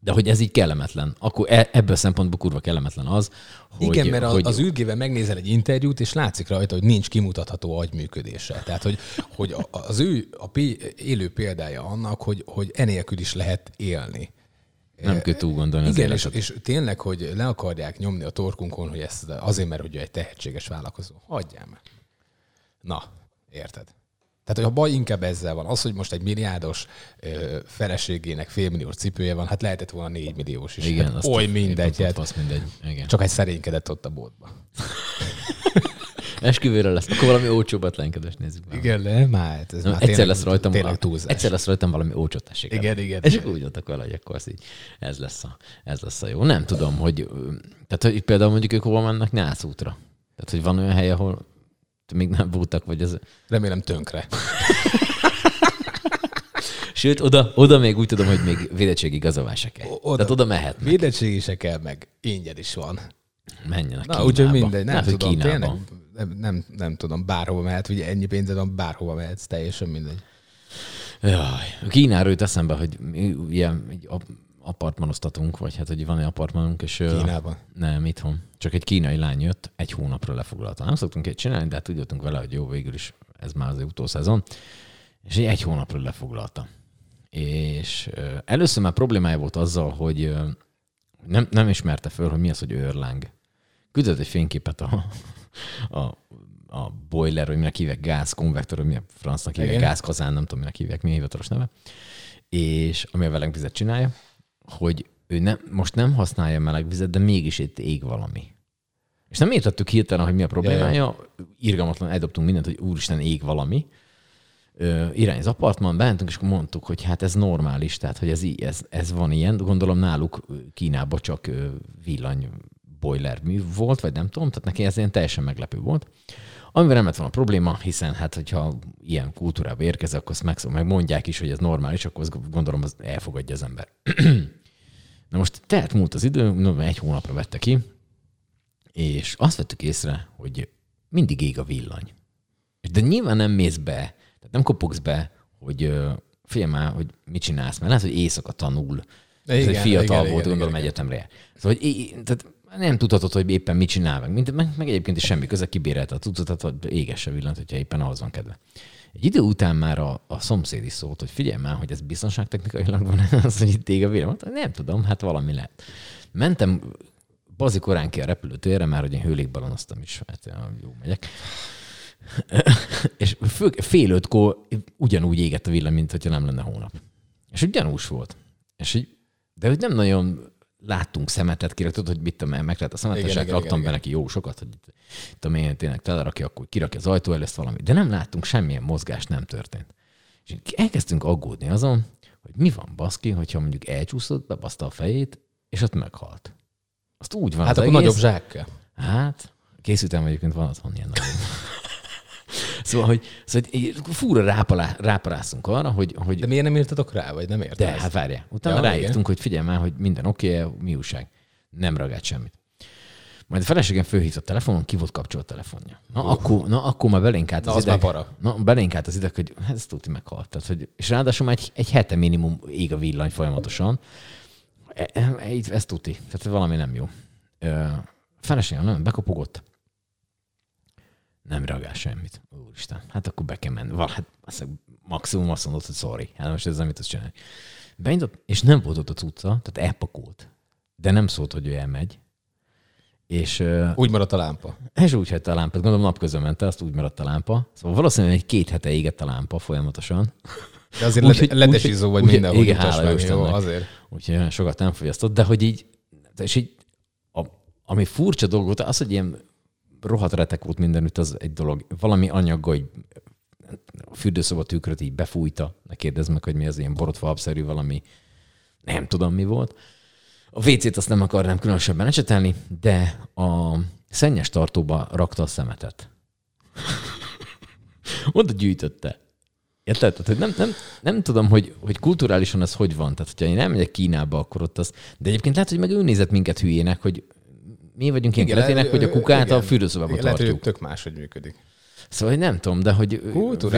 de hogy ez így kellemetlen. Akkor e- ebből a szempontból kurva kellemetlen az, hogy... Igen, mert hogy, az ülgével megnézel egy interjút, és látszik rajta, hogy nincs kimutatható agyműködése. Tehát, hogy, hogy az ő a pi- élő példája annak, hogy, hogy enélkül is lehet élni. nem kell túl gondolni az Igen, és, életet. és tényleg, hogy le akarják nyomni a torkunkon, hogy ezt azért, mert hogy egy tehetséges vállalkozó. Hagyjál meg. Na, érted? Tehát, a baj inkább ezzel van. Az, hogy most egy milliárdos ö, feleségének félmilliós cipője van, hát lehetett volna négy milliós is. Igen, hát, oly mindegy. Hát, fasz mindegy. Igen. csak egy szerénykedett ott a boltba. Esküvőre lesz. Akkor valami olcsóbbat lenkedes nézzük meg. Igen, nem, már hát ez Na, már egyszer tényleg, lesz rajtam, tényleg túlzás. egyszer lesz rajtam valami tessék. el. Igen, igen. És akkor úgy voltak vele, hogy akkor az így, ez lesz, a, ez lesz a jó. Nem tudom, hogy, tehát hogy például mondjuk ők hova mennek Nász útra. Tehát, hogy van olyan hely, ahol még nem voltak, vagy ez... Remélem tönkre. Sőt, oda, oda még úgy tudom, hogy még védettségi igazolvány se kell. Oda. Tehát oda mehetnek. Védettség se kell, meg ingyen is van. Menjenek Na, Kínába. úgyhogy mindegy, nem hogy tudom, Kínába. tényleg, nem, nem, nem tudom, bárhova mehet, ugye ennyi pénzed van, bárhova mehetsz, teljesen mindegy. Jaj, Kínáról jut eszembe, hogy ilyen ap- apartmanoztatunk, vagy hát, hogy van egy apartmanunk, és... Kínában. Nem, itthon. Csak egy kínai lány jött, egy hónapra lefoglalta. Nem szoktunk egy csinálni, de hát úgy jöttünk vele, hogy jó, végül is ez már az utószezon. És egy, hónapra lefoglalta. És először már problémája volt azzal, hogy nem, nem ismerte föl, hogy mi az, hogy őrláng. Küldött egy fényképet a, a, a boiler, hogy minek hívják, gázkonvektor, hogy mi a francnak hívják, gázkazán, nem tudom, minek hívják, mi a hivatalos neve. És ami a melegvizet csinálja, hogy ő nem, most nem használja melegvizet, de mégis itt ég valami. És nem értettük hirtelen, hogy mi a problémája. Irgalmatlan eldobtunk mindent, hogy úristen, ég valami. Ö, irány az apartman, bementünk, és akkor mondtuk, hogy hát ez normális, tehát hogy ez, ez, ez van ilyen. Gondolom náluk Kínában csak villany boiler mű volt, vagy nem tudom, tehát neki ez ilyen teljesen meglepő volt. Amivel nem lett volna probléma, hiszen hát, hogyha ilyen kultúrába érkezik, akkor azt meg, megmondják is, hogy ez normális, akkor azt gondolom, az elfogadja az ember. Na most tehát múlt az idő, no, egy hónapra vette ki, és azt vettük észre, hogy mindig ég a villany. De nyilván nem mész be, tehát nem kopogsz be, hogy figyelj már, hogy mit csinálsz, mert lehet, hogy éjszaka tanul, Igen, igen, egy fiatal igen, volt, igen, gondolom igen, egyetemre. Szóval, hogy tehát nem tudhatod, hogy éppen mit csinál, meg, meg, meg egyébként is semmi köze, kibérelte a tudatot, hogy égesse villant, hogyha éppen ahhoz van kedve. Egy idő után már a, a szomszéd is szólt, hogy figyelj már, hogy ez biztonságtechnikailag van, az, hogy itt ég a. Mondta, Nem tudom, hát valami lehet. Mentem bazi korán ki a repülőtérre, már hogy én hőlékbalonoztam is, hát jó megyek. és fő, fél ötkor ugyanúgy égett a villany, mint hogyha nem lenne hónap. És úgy gyanús volt. És így, de hogy nem nagyon láttunk szemetet, tudod, hogy mit tudom, lehet a szemetet, Igen, és igen, raktam igen, be neki jó sokat, hogy itt, tudom én tényleg telerakja, akkor kirakja az ajtó előtt valami. De nem láttunk semmilyen mozgást, nem történt. És elkezdtünk aggódni azon, hogy mi van baszki, hogyha mondjuk elcsúszott, bebaszta a fejét, és ott meghalt. Azt úgy van Hát az akkor egész. nagyobb zsák kell. Hát, készültem egyébként van otthon ilyen nagyon. szóval, hogy, szóval, hogy fúra rápalá, ráparászunk arra, hogy, hogy De miért nem írtatok rá, vagy nem érted? de, hát várjál. Utána Ja, ja, igen. ráírtunk, hogy figyelj már, hogy minden oké, okay, mi újság. Nem reagált semmit. Majd a feleségem fölhívta a telefonon, ki volt kapcsolt telefonja. Na, uh. akkor, na akkor már belénk állt Na, az, az már ideg. para. Na, belénk állt az ideg, hogy ez tuti meghalt. Tehát, hogy, és ráadásul már egy, egy hete minimum ég a villany folyamatosan. E, e, e, ez tuti. Tehát valami nem jó. Ö, a feleségem nem, bekopogott. Nem reagál semmit. Úristen, hát akkor be kell menni. Val, hát azt maximum azt mondod, hogy sorry. Hát most ezzel mit tudsz csinálni. Beindult, és nem volt ott a cucca, tehát elpakolt. De nem szólt, hogy ő elmegy. És, Úgy maradt a lámpa. és úgy hagyta a lámpát. Gondolom napközben ment azt úgy maradt a lámpa. Szóval valószínűleg egy két hete égett a lámpa folyamatosan. De azért Úgyhogy- led- ledesizó vagy úgy- mindenhol igen, hála meg, jó, azért. Úgyhogy olyan sokat nem fogyasztott, de hogy így, és így, a, ami furcsa dolog volt, az, hogy ilyen rohadt retek volt mindenütt, az egy dolog. Valami anyaggal, hogy a fürdőszoba tükröt így befújta, ne kérdezd meg, hogy mi az ilyen borotfalapszerű valami, nem tudom mi volt. A WC-t azt nem akarnám különösebben ecsetelni, de a szennyes tartóba rakta a szemetet. Oda gyűjtötte. Érted? Tehát, hogy nem, nem, nem tudom, hogy, hogy kulturálisan ez hogy van. Tehát, hogyha én elmegyek Kínába, akkor ott az... De egyébként lehet, hogy meg ő nézett minket hülyének, hogy mi vagyunk ilyen kretének, hogy a kukát a fürdőszobába igen, lehet, hogy tartjuk. tök máshogy működik. Szóval hogy nem tudom, de hogy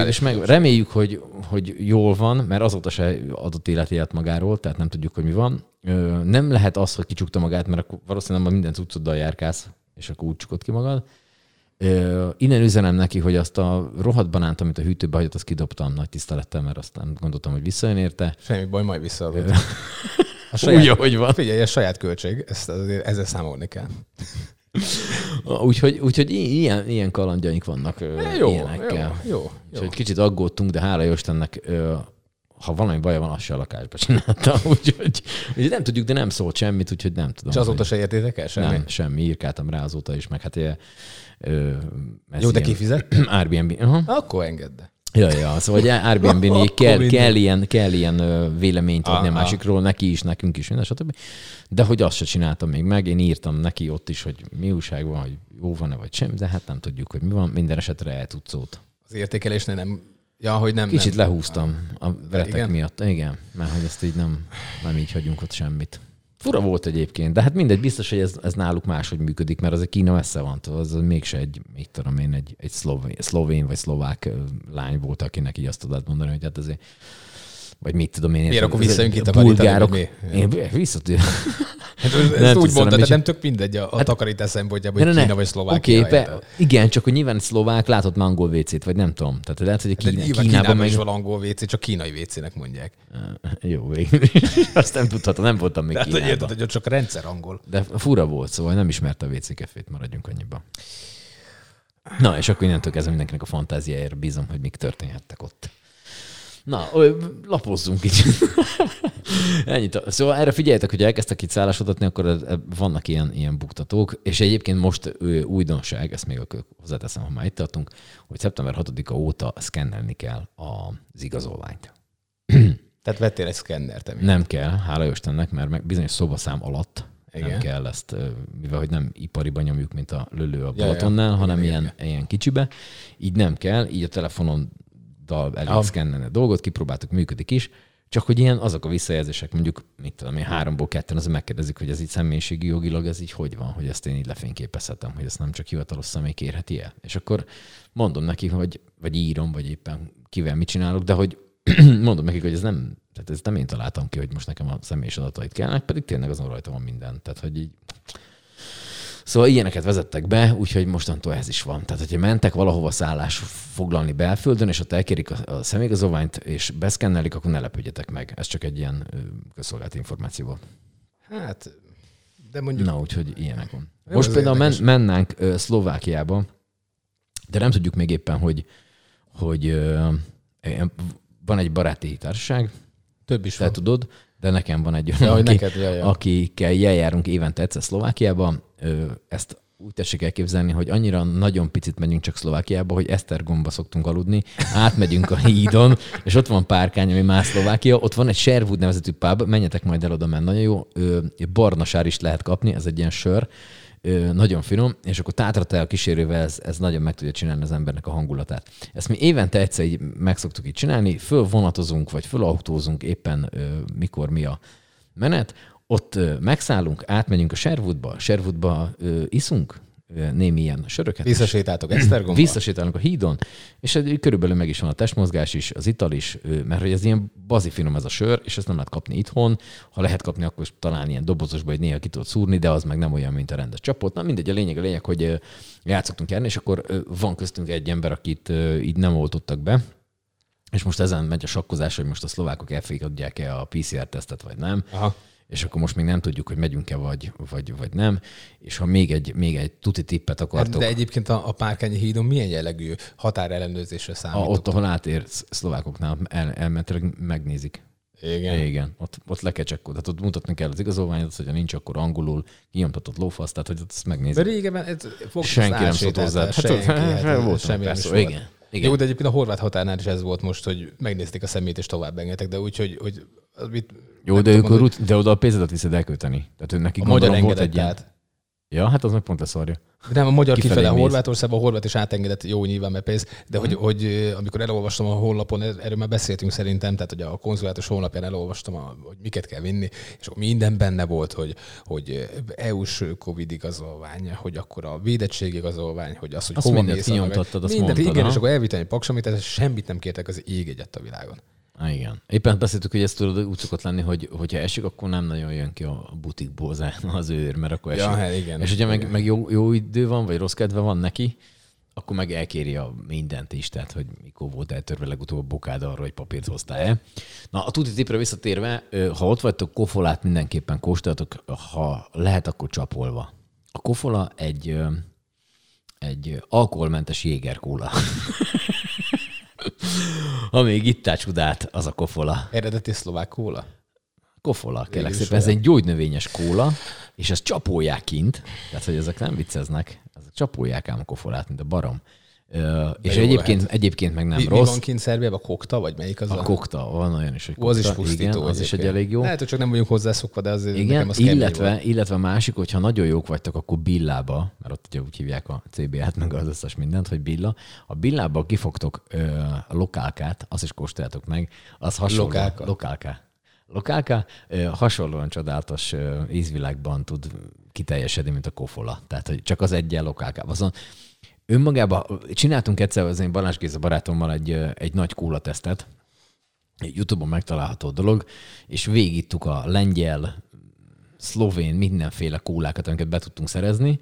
és meg reméljük, hogy, hogy jól van, mert azóta se adott életélet magáról, tehát nem tudjuk, hogy mi van. Nem lehet az, hogy kicsukta magát, mert akkor valószínűleg ma minden cuccoddal járkálsz, és akkor úgy csukod ki magad. Innen üzenem neki, hogy azt a rohadt banánt, amit a hűtőbe hagyott, azt kidobtam nagy tisztelettel, mert aztán gondoltam, hogy visszajön érte. Semmi baj, majd visszaadod. A Úgy, saját, ahogy van. figyelj, ez saját költség, ezt ezzel számolni kell. Úgyhogy, úgyhogy ilyen, ilyen kalandjaink vannak ö, Jó, ilyenekkel. jó, jó. És jó. hogy kicsit aggódtunk, de hála Istennek, ha valami baja van, azt se a lakásba csinálta. Úgyhogy, úgyhogy nem tudjuk, de nem szólt semmit, úgyhogy nem tudom. És azóta se értétek el semmi? Nem, semmi, írkáltam rá azóta is, meg hát ö, ez Jó, de kifizet? Airbnb. Aha. Akkor engedd. Ja, ja, szóval ugye Airbnb-n így kell, kell, ilyen, kell ilyen véleményt adni a másikról, neki is, nekünk is, minden, stb. De hogy azt se csináltam még meg, én írtam neki ott is, hogy mi újság van, hogy jó van-e vagy sem, de hát nem tudjuk, hogy mi van, minden esetre el tudsz szót. Az értékelésnél nem... Ja, hogy nem... Kicsit nem. lehúztam a veretek Igen? miatt. Igen, mert hogy ezt így nem, nem így hagyunk ott semmit. Fura volt egyébként, de hát mindegy, biztos, hogy ez, ez náluk máshogy működik, mert az egy Kína messze van, az mégse egy, mit tudom én, egy, egy szlovén, szlovén vagy szlovák lány volt, akinek így azt tudod mondani, hogy hát azért vagy mit tudom én. Miért, akkor ez- visszajön ki a bulgárok. Én visszatérek. Hát ezt Nem úgy mondtad, de nem tök mindegy a, a takarítás szempontjából, hogy Ne. Kína vagy Szlovákia. Oké, be, igen, csak hogy nyilván szlovák látott már angol WC-t, vagy nem tudom. Tehát lehet, hogy a De Kína, nyilván Kínában, Kínában, meg... is van angol WC, csak kínai WC-nek mondják. Jó, végül. Azt nem tudhatom, nem voltam még Tehát, Kínában. érted, hogy ott csak rendszer angol. De fura volt, szóval nem ismerte a WC kefét, maradjunk annyiba. Na, és akkor innentől kezdve mindenkinek a fantáziájára bízom, hogy mik történhettek ott. Na, lapozzunk kicsit. Ennyit. Szóval erre figyeljetek, hogy elkezdtek itt szállásodatni, akkor e- vannak ilyen, ilyen buktatók, és egyébként most újdonság, ezt még hozzáteszem, ha már itt tartunk, hogy szeptember 6-a óta szkennelni kell az igazolványt. Tehát vettél egy szkennert, ami. Nem kell, hála Istennek, mert bizonyos szobaszám alatt Igen. nem kell ezt, mivel hogy nem ipariban nyomjuk, mint a lölő a ja. Balatonnál, hanem Igen, ilyen, ilyen kicsibe. Így nem kell, így a telefonon elég Aha. szkennelni a dolgot, kipróbáltuk, működik is, csak hogy ilyen azok a visszajelzések, mondjuk, mit tudom én, háromból ketten, az megkérdezik, hogy ez így személyiségi jogilag, ez így hogy van, hogy ezt én így lefényképezhetem, hogy ezt nem csak hivatalos személy kérheti el. És akkor mondom neki, hogy, vagy írom, vagy éppen kivel mit csinálok, de hogy mondom nekik, hogy ez nem, tehát ez nem én találtam ki, hogy most nekem a személyes adatait kellene, pedig tényleg azon rajta van minden. Tehát, hogy így Szóval ilyeneket vezettek be, úgyhogy mostantól ez is van. Tehát, hogyha mentek valahova szállás foglalni belföldön, és ott elkérik a, a személyigazolványt, és beszkennelik, akkor ne lepődjetek meg. Ez csak egy ilyen ö, közszolgálati információ volt. Hát, de mondjuk... Na, úgyhogy ilyenek van. Jó, Most például men, érdekes. mennánk Szlovákiába, de nem tudjuk még éppen, hogy, hogy van egy baráti társaság, Több is te van. tudod, de nekem van egy Ja, olyan, hogy aki, neked, ja, ja. akikkel járunk évente egyszer Szlovákiába. Ö, Ezt úgy tessék elképzelni, hogy annyira nagyon picit megyünk csak Szlovákiába, hogy Esztergomba szoktunk aludni, átmegyünk a hídon, és ott van párkány, ami már Szlovákia, ott van egy Sherwood nevezetű pub, menjetek majd el oda, mert nagyon jó, Ö, barna sár is lehet kapni, ez egy ilyen sör, Nagyon finom, és akkor tátratel a kísérővel ez, ez nagyon meg tudja csinálni az embernek a hangulatát. Ezt mi évente egyszer így meg szoktuk így csinálni, fölvonatozunk, vagy fölautózunk éppen mikor mi a menet, ott megszállunk, átmegyünk a Sherwoodba, Sherwoodba ö, iszunk némi ilyen söröket. Visszasétáltok Esztergomba? Visszasétálunk a hídon, és körülbelül meg is van a testmozgás is, az ital is, mert hogy ez ilyen bazi finom ez a sör, és ezt nem lehet kapni itthon. Ha lehet kapni, akkor is talán ilyen dobozosba, hogy néha ki tudod szúrni, de az meg nem olyan, mint a rendes csapot. Na mindegy, a lényeg a lényeg, hogy játszottunk járni, és akkor van köztünk egy ember, akit így nem oltottak be, és most ezen megy a sakkozás, hogy most a szlovákok elfogadják-e a PCR-tesztet, vagy nem Aha. És akkor most még nem tudjuk, hogy megyünk-e vagy, vagy, vagy nem. És ha még egy, még egy tuti tippet Hát, akartok, de egyébként a, a Párkányi hídon milyen jellegű határellenőrzésre a, számított? ott, ahol átér sz- szlovákoknál el, elméletileg megnézik. Igen. Igen, ott, ott le kell csekkolni. Tehát ott mutatni kell az igazolványot, hogyha nincs, akkor angolul kinyomtatott lófasz, tehát hogy ott ezt De megnézik. régebben ez Senki nem szólt hozzá. Hát, senki, hát, volt semmi nem persze, igen. igen. Jó, de egyébként a horvát határnál is ez volt most, hogy megnézték a szemét és tovább engedtek, de úgy, hogy, hogy mit, Jó, de, ők, hogy rut- de oda a pénzedet viszed elkölteni. Tehát ő neki a magyar volt egy ilyen... Ja, hát az meg pont leszarja. De nem, a magyar Kifelé kifele, mész. Horvátországban a horvát is átengedett, jó nyilván, mert pénz, de hogy, hogy ö, amikor elolvastam a honlapon, er- erről már beszéltünk szerintem, tehát hogy a konzulátus honlapján elolvastam, a, hogy miket kell vinni, és akkor minden benne volt, hogy, hogy EU-s Covid igazolvány, hogy akkor a védettség igazolvány, hogy az, hogy Azt hova mindent mész. kinyomtattad, azt mindent, mondtad, igen, aha. és akkor elvittem egy paksamit, ez semmit nem kértek az ég egyet a világon. Igen. Éppen beszéltük, hogy ez tudod, úgy szokott lenni, hogy hogyha esik, akkor nem nagyon jön ki a butikból az- őr, mert akkor esik. Ja, hát igen. És hogyha meg, meg jó, jó idő van, vagy rossz kedve van neki, akkor meg elkéri a mindent is, tehát hogy mikor volt eltörve legutóbb a bokád arra, hogy papírt hoztál-e. Na, a tuti tipre visszatérve, ha ott vagytok, kofolát mindenképpen kóstoljatok, ha lehet, akkor csapolva. A kofola egy, egy alkoholmentes jégerkóla. ha még itt csodát, az a kofola. Eredeti szlovák kóla? Kofola, kérlek szépen. Ez olyan. egy gyógynövényes kóla, és ezt csapolják kint, tehát hogy ezek nem vicceznek, ezek csapolják ám a kofolát, mint a barom. És egyébként, lehet. egyébként meg nem Mi, mi rossz. van kint Szerbiában? Kokta, vagy melyik az A kokta, van olyan is, hogy Ó, az is kokta, pusztító. igen, az is egy elég jó. Lehet, hogy csak nem vagyunk hozzászokva, de azért nekem Igen, az kemény illetve, illetve a másik, hogyha nagyon jók vagytok, akkor billába, mert ott ugye úgy hívják a CBA-t, meg az összes mindent, hogy billa. A billába kifogtok ö, a lokálkát, azt is kóstoljátok meg, az hasonló. Lokálka? Lokálka. Lokálka ö, hasonlóan csodálatos ö, ízvilágban tud kiteljesedni, mint a kofola. Tehát, hogy csak az egyen lokálkában. Azon önmagában csináltunk egyszer az én Balázs Géza barátommal egy, egy nagy kóla tesztet, egy YouTube-on megtalálható dolog, és végigittuk a lengyel, szlovén, mindenféle kólákat, amiket be tudtunk szerezni,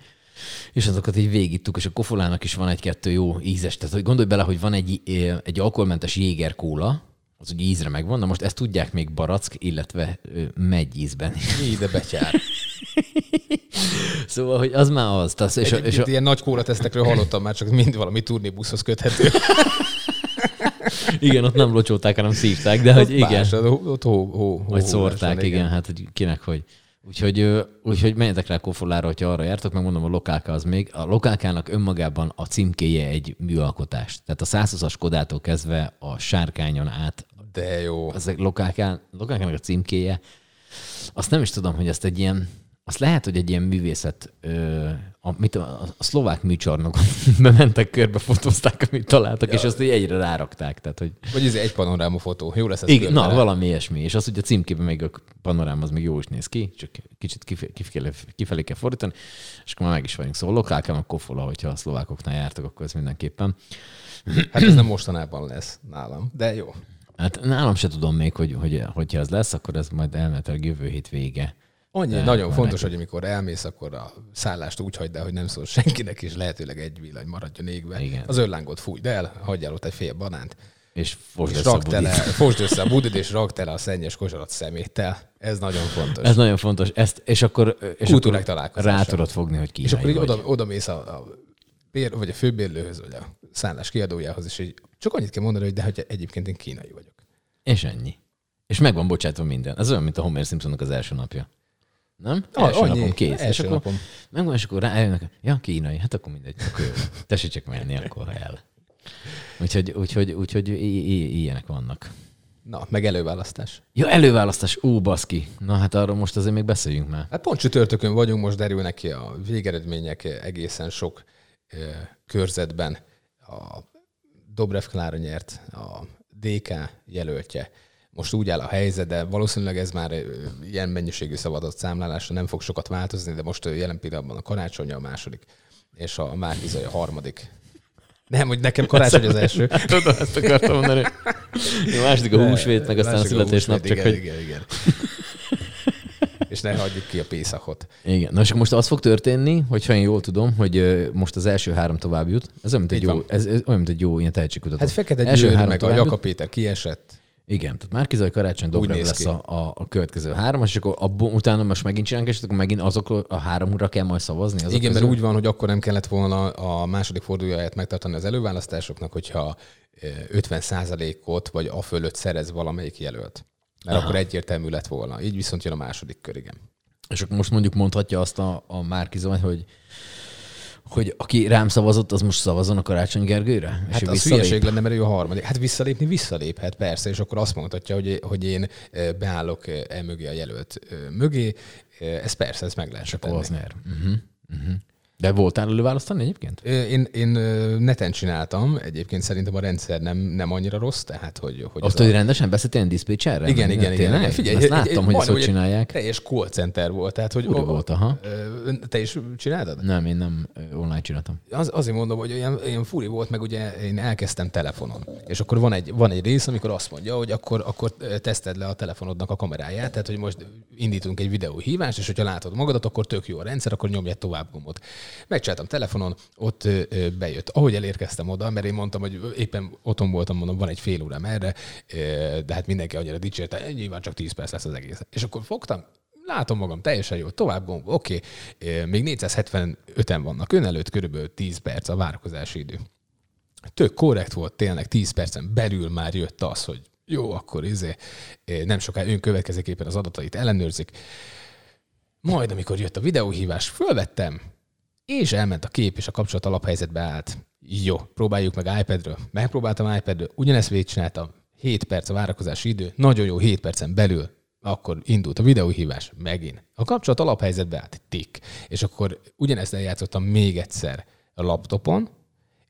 és azokat így végigittuk, és a kofolának is van egy-kettő jó ízes. Tehát hogy gondolj bele, hogy van egy, egy alkoholmentes jéger kóla, az ugye ízre megvan, na most ezt tudják még barack, illetve megy ízben. Ide betyár. Szóval, hogy az már az. Tehát, és, a, és Egyébként a, ilyen nagy kóratesztekről hallottam már, csak mind valami turnébuszhoz köthető. igen, ott nem locsolták, hanem szívták, de hogy igen. Más, ott hó, hó, hó, Vagy szórták, van, igen. hát hogy kinek hogy. Úgyhogy, úgyhogy menjetek rá kofolára, hogyha arra jártok, megmondom, a lokálka az még. A lokálkának önmagában a címkéje egy műalkotás. Tehát a 120-as Kodától kezdve a sárkányon át, De jó. az a lokálkán, lokálkának a címkéje, azt nem is tudom, hogy ezt egy ilyen, azt lehet, hogy egy ilyen művészet, ö, a, mit, a, a szlovák műcsarnokon bementek körbe, fotózták, amit találtak, és azt így egyre rárakták. Tehát, hogy Vagy ez egy panoráma fotó. Jó lesz ez igen, na, rá. valami ilyesmi. És az, hogy a címkében még a panorám az még jó is néz ki, csak kicsit kifelé, kifelé, kifelé kell fordítani, és akkor már meg is vagyunk. Szóval lokálkám a kofola, hogyha a szlovákoknál jártok, akkor ez mindenképpen. Hát ez nem mostanában lesz nálam, de jó. Hát nálam se tudom még, hogy, hogy hogyha ez lesz, akkor ez majd elméletileg jövő hét vége. Annyi, De nagyon fontos, neki. hogy amikor elmész, akkor a szállást úgy hagyd el, hogy nem szól senkinek, és lehetőleg egy villany maradjon égve. Igen. Az örlángot fújd el, hagyjál ott egy fél banánt, És fosd össze rakd tele, budit. fosd össze a budid, és rakd tele a szennyes kosarat szeméttel. Ez nagyon fontos. Ez nagyon fontos. Ezt, és akkor, és Kultúrák akkor rá tudod fogni, hogy kínai és akkor így vagy. oda, oda mész a, a bér, vagy a főbérlőhöz, vagy a szállás kiadójához, és így csak annyit kell mondani, hogy de hogy egyébként én kínai vagyok. És ennyi. És meg van bocsátva minden. Ez olyan, mint a Homer Simpsonnak az első napja. Nem? Első annyi. napom kész. és Első akkor napom. megvan, és akkor rájönnek, ja, kínai, hát akkor mindegy, akkor jó. Tessék csak menni, akkor el. Úgyhogy, úgyhogy, úgyhogy ilyenek vannak. Na, meg előválasztás. Ja, előválasztás, ó, baszki. Na hát arról most azért még beszéljünk már. Hát pont csütörtökön vagyunk, most derülnek ki a végeredmények egészen sok ö, körzetben. A Dobrev Klára nyert, a DK jelöltje. Most úgy áll a helyzet, de valószínűleg ez már ilyen mennyiségű szavazott számlálásra nem fog sokat változni, de most jelen pillanatban a karácsony a második, és a Márki Zaj a harmadik. Nem, hogy nekem karácsony az első. Tudom, ezt akartam mondani. A második a húsvét, meg aztán a Másik születésnap, csak igen, hogy... Igen, igen. és ne hagyjuk ki a Pészakot. Igen. Na és most az fog történni, hogyha én jól tudom, hogy most az első három tovább jut. Ez olyan, mint egy Így jó, van. ez, ez olyan, mint egy jó ilyen tehetségkutató. Hát Fekete Első Győr, meg a. Jakab Péter kiesett. Igen, tehát Márkizaj Karácsony Dobrev lesz ki. a, a, a, következő három, és akkor abból, utána most megint csinálunk, és akkor megint azok a háromra kell majd szavazni? Azok Igen, mert közül? úgy van, hogy akkor nem kellett volna a második fordulóját megtartani az előválasztásoknak, hogyha eh, 50%-ot vagy a fölött szerez valamelyik jelölt. Mert Aha. akkor egyértelmű lett volna. Így viszont jön a második kör, igen. És akkor most mondjuk mondhatja azt a, a Márkizaj, hogy hogy aki rám szavazott, az most szavazon a Karácsony Gergőre? Hát ő az visszalép? hülyeség lenne, mert ő a harmadik. Hát visszalépni visszaléphet, persze, és akkor azt mondhatja, hogy, hogy én beállok eh, e mögé a jelölt mögé. Ez persze, ez meg lehet Akkor tenni. az nyer. Uh-huh. Uh-huh. De voltál előválasztani egyébként? Én, én neten csináltam, egyébként szerintem a rendszer nem, nem annyira rossz, tehát hogy, hogy Ott, az hogy rendesen beszéltél ilyen diszpécserre? Igen, igen, igen, igen. Figyelj, ezt láttam, hogy ezt hogy csinálják. Teljes call center volt, tehát hogy... Ura volt, aha. Te is csináltad? Nem, én nem online csináltam. Az, azért mondom, hogy olyan, olyan furi volt, meg ugye én elkezdtem telefonon. És akkor van egy, van egy rész, amikor azt mondja, hogy akkor, akkor teszted le a telefonodnak a kameráját, tehát hogy most indítunk egy videóhívást, és hogyha látod magadat, akkor tök jó a rendszer, akkor nyomj egy tovább gombot. Megcsináltam telefonon, ott bejött. Ahogy elérkeztem oda, mert én mondtam, hogy éppen otthon voltam, mondom, van egy fél órám erre, de hát mindenki annyira dicsérte, "Eh, nyilván csak 10 perc lesz az egész. És akkor fogtam, látom magam teljesen jó, tovább gomb, oké, okay. még 475-en vannak ön előtt, körülbelül 10 perc a várakozási idő. Tök korrekt volt, tényleg 10 percen belül már jött az, hogy jó, akkor izé, nem sokáig ön következőképpen az adatait ellenőrzik. Majd, amikor jött a videóhívás, fölvettem, és elment a kép, és a kapcsolat alaphelyzetbe állt. Jó, próbáljuk meg iPadről. Megpróbáltam iPadről, ugyanezt végigcsináltam. 7 perc a várakozási idő, nagyon jó 7 percen belül akkor indult a videóhívás, megint. A kapcsolat alaphelyzetbe állt, tik. És akkor ugyanezt eljátszottam még egyszer a laptopon,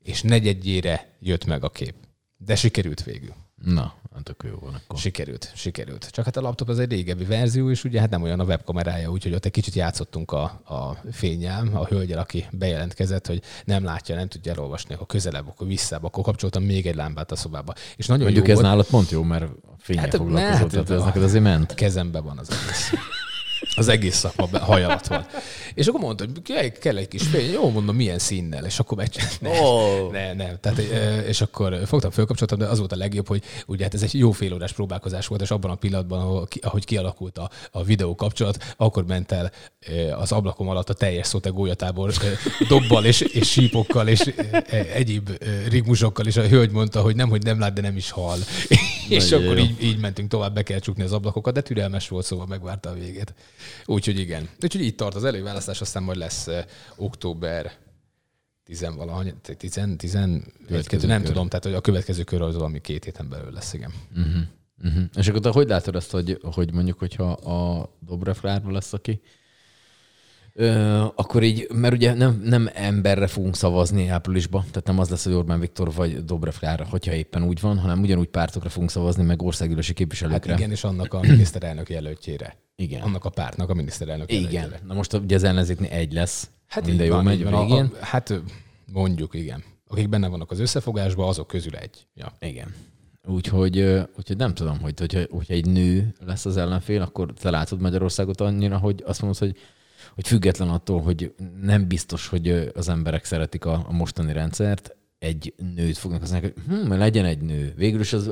és negyedjére jött meg a kép. De sikerült végül. Na, hát akkor jó van akkor. Sikerült, sikerült. Csak hát a laptop az egy régebbi verzió, és ugye hát nem olyan a webkamerája, úgyhogy ott egy kicsit játszottunk a, a fényel, a hölgyel, aki bejelentkezett, hogy nem látja, nem tudja elolvasni, akkor közelebb, akkor vissza, akkor kapcsoltam még egy lámpát a szobába. És nagyon Mondjuk jó ez volt. nálad pont jó, mert fényel hát, foglalkozott, tehát ez neked azért ment. Kezembe van az egész. Az egész szakma haj alatt van. És akkor mondta, hogy kell egy kis fény. Jó, mondom, milyen színnel. És akkor meg... Ne, oh. ne, ne. Tehát, és akkor fogtam, fölkapcsoltam, de az volt a legjobb, hogy ugye hát ez egy jó fél órás próbálkozás volt, és abban a pillanatban, ahogy kialakult a, a videó kapcsolat, akkor ment el az ablakom alatt a teljes szótególyatábor dobbal és, és sípokkal és egyéb rigmusokkal, és a hölgy mondta, hogy nem, hogy nem lát, de nem is hal. És akkor így, így mentünk tovább, be kell csukni az ablakokat, de türelmes volt, szóval megvárta a végét. Úgyhogy igen. Úgyhogy így tart az előválasztás, aztán majd lesz október 10 valahogy, 10, 10, nem kör. tudom, tehát hogy a következő kör az valami két héten belül lesz, igen. Uh-huh. Uh-huh. És akkor te hogy látod ezt, hogy, hogy mondjuk, hogyha a Dobrev lesz, aki Ö, akkor így, mert ugye nem, nem emberre fogunk szavazni áprilisban, tehát nem az lesz, hogy Orbán Viktor vagy Dobrev Klára, hogyha éppen úgy van, hanem ugyanúgy pártokra fogunk szavazni, meg országgyűlési képviselőkre. Hát igen, és annak a miniszterelnök jelöltjére. Igen. Annak a pártnak a miniszterelnök jelöltjére. Igen. Na most ugye az ellenzéknél egy lesz. Hát minden jó van, megy van, a, a, Hát mondjuk, igen. Akik benne vannak az összefogásban, azok közül egy. Ja. Igen. Úgyhogy, úgyhogy nem tudom, hogy hogyha, hogyha egy nő lesz az ellenfél, akkor te látod Magyarországot annyira, hogy azt mondod, hogy hogy független attól, hogy nem biztos, hogy az emberek szeretik a, a mostani rendszert, egy nőt fognak azt mondani, hogy hm, legyen egy nő. Végül is az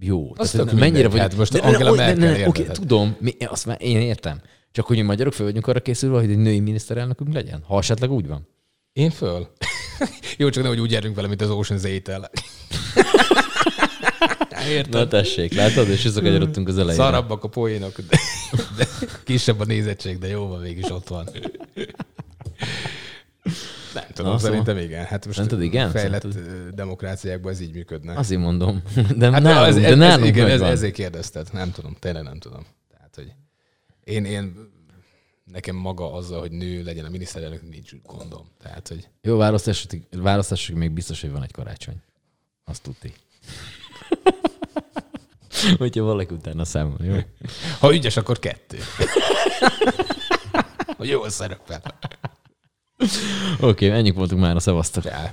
jó. Azt Tehát, mennyire vagy... Hát most de, Angela ne, ne, ne, okay, tudom, mi, azt már én értem. Csak hogy mi magyarok föl vagyunk arra készülve, hogy egy női miniszterelnökünk legyen. Ha esetleg úgy van. Én föl? jó, csak nehogy úgy járjunk vele, mint az Ocean's 8 Érted? Na tessék, látod? És visszakanyarodtunk az elején. Szarabbak a poénok, de, de kisebb a nézettség, de jó van, végig ott van. Nem tudom, Na, szerintem szóval igen. Hát most Szerinted igen? fejlett Szerinted... demokráciákban ez így működne. Azért mondom. De hát nálunk, ez, de nálunk ez, igen, ez, ezért kérdezted. Nem tudom, tényleg nem tudom. Tehát, hogy én, én nekem maga azzal, hogy nő legyen a miniszterelnök, nincs gondom. Tehát, hogy... Jó, választások, választások még biztos, hogy van egy karácsony. Azt tudti. Hogyha valaki utána számol, jó? Ha ügyes, akkor kettő. hogy jól szerepel. Oké, okay, ennyik voltunk már a szevasztok. Ja.